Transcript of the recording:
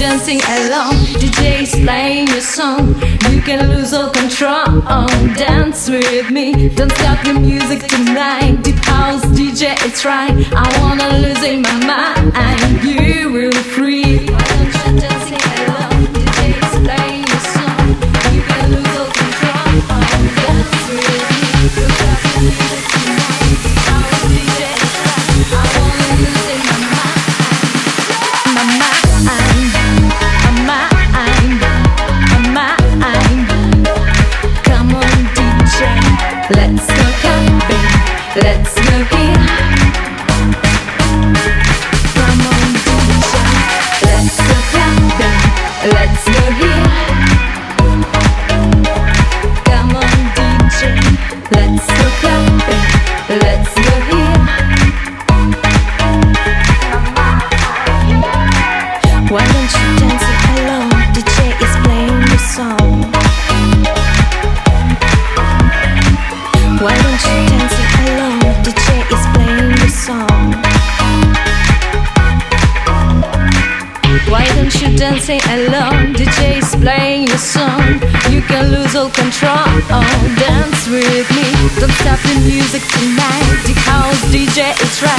dancing along. DJ's playing your song. You can lose all control. Dance with me. Don't stop the music tonight. Deep house DJ, it's right. I wanna lose in my mind. You Let's go camping. Let's since you're dancing alone. DJ is playing your song. You can lose all control. Oh, dance with me. Don't stop the music tonight. The house DJ is right.